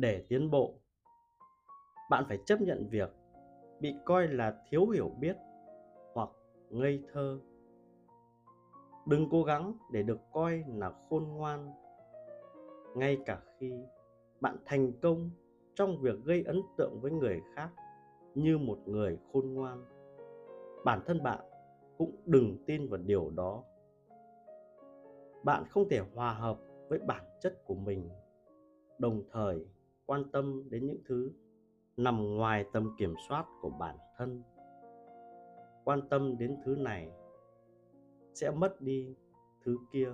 để tiến bộ. Bạn phải chấp nhận việc bị coi là thiếu hiểu biết hoặc ngây thơ. Đừng cố gắng để được coi là khôn ngoan. Ngay cả khi bạn thành công trong việc gây ấn tượng với người khác như một người khôn ngoan, bản thân bạn cũng đừng tin vào điều đó. Bạn không thể hòa hợp với bản chất của mình, đồng thời quan tâm đến những thứ nằm ngoài tầm kiểm soát của bản thân. Quan tâm đến thứ này sẽ mất đi thứ kia.